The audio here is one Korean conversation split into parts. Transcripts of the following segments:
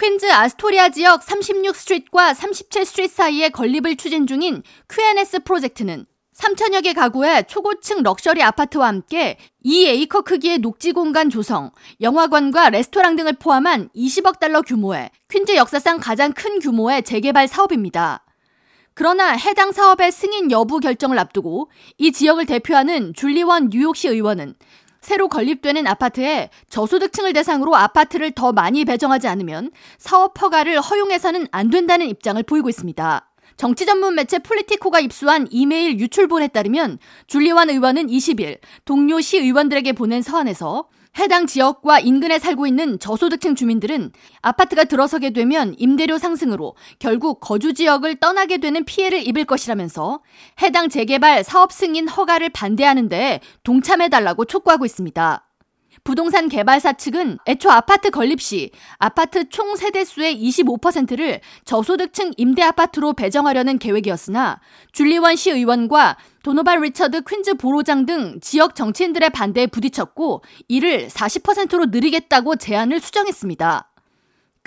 퀸즈 아스토리아 지역 36 Street과 37 Street 사이에 건립을 추진 중인 QNS 프로젝트는 3천여 개 가구의 초고층 럭셔리 아파트와 함께 2에이커 크기의 녹지 공간 조성, 영화관과 레스토랑 등을 포함한 20억 달러 규모의 퀸즈 역사상 가장 큰 규모의 재개발 사업입니다. 그러나 해당 사업의 승인 여부 결정을 앞두고 이 지역을 대표하는 줄리 원 뉴욕시 의원은 새로 건립되는 아파트에 저소득층을 대상으로 아파트를 더 많이 배정하지 않으면 사업 허가를 허용해서는 안 된다는 입장을 보이고 있습니다. 정치 전문 매체 폴리티코가 입수한 이메일 유출본에 따르면 줄리완 의원은 20일 동료 시 의원들에게 보낸 서한에서 해당 지역과 인근에 살고 있는 저소득층 주민들은 아파트가 들어서게 되면 임대료 상승으로 결국 거주 지역을 떠나게 되는 피해를 입을 것이라면서 해당 재개발 사업 승인 허가를 반대하는 데 동참해달라고 촉구하고 있습니다. 부동산 개발사 측은 애초 아파트 건립 시 아파트 총 세대수의 25%를 저소득층 임대 아파트로 배정하려는 계획이었으나 줄리 원 시 의원과 도노반 리처드 퀸즈 borough장 등 지역 정치인들의 반대에 부딪혔고 이를 40%로 늘리겠다고 제안을 수정했습니다.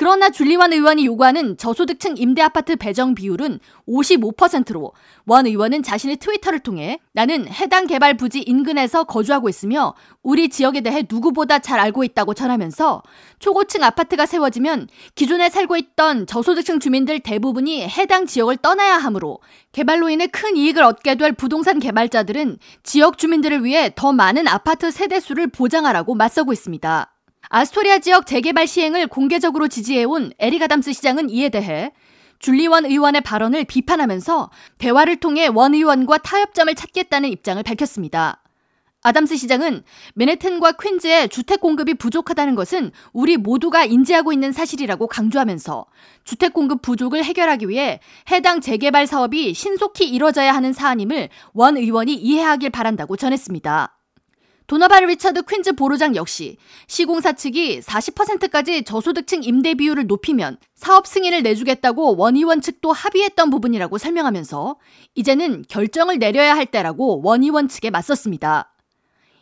그러나 줄리 원 의원이 요구하는 저소득층 임대 아파트 배정 비율은 55%로 원 의원은 자신의 트위터를 통해 나는 해당 개발 부지 인근에서 거주하고 있으며 우리 지역에 대해 누구보다 잘 알고 있다고 전하면서 초고층 아파트가 세워지면 기존에 살고 있던 저소득층 주민들 대부분이 해당 지역을 떠나야 하므로 개발로 인해 큰 이익을 얻게 될 부동산 개발자들은 지역 주민들을 위해 더 많은 아파트 세대 수를 보장하라고 맞서고 있습니다. 아스토리아 지역 재개발 시행을 공개적으로 지지해온 에릭 아담스 시장은 이에 대해 줄리 원 의원의 발언을 비판하면서 대화를 통해 원 의원과 타협점을 찾겠다는 입장을 밝혔습니다. 아담스 시장은 맨해튼과 퀸즈의 주택 공급이 부족하다는 것은 우리 모두가 인지하고 있는 사실이라고 강조하면서 주택 공급 부족을 해결하기 위해 해당 재개발 사업이 신속히 이뤄져야 하는 사안임을 원 의원이 이해하길 바란다고 전했습니다. 도노반 리처드 퀸즈 borough장 역시 시공사 측이 40%까지 저소득층 임대 비율을 높이면 사업 승인을 내주겠다고 원의원 측도 합의했던 부분이라고 설명하면서 이제는 결정을 내려야 할 때라고 원의원 측에 맞섰습니다.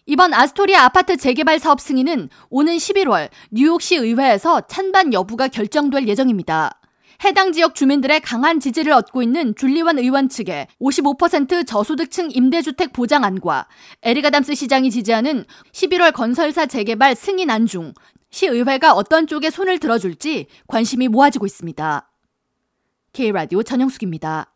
이번 아스토리아 아파트 재개발 사업 승인은 오는 11월 뉴욕시 의회에서 찬반 여부가 결정될 예정입니다. 해당 지역 주민들의 강한 지지를 얻고 있는 줄리 원 의원 측의 55% 저소득층 임대주택 보장안과 에릭 아담스 시장이 지지하는 11월 건설사 재개발 승인안 중 시의회가 어떤 쪽에 손을 들어줄지 관심이 모아지고 있습니다. K라디오 전영숙입니다.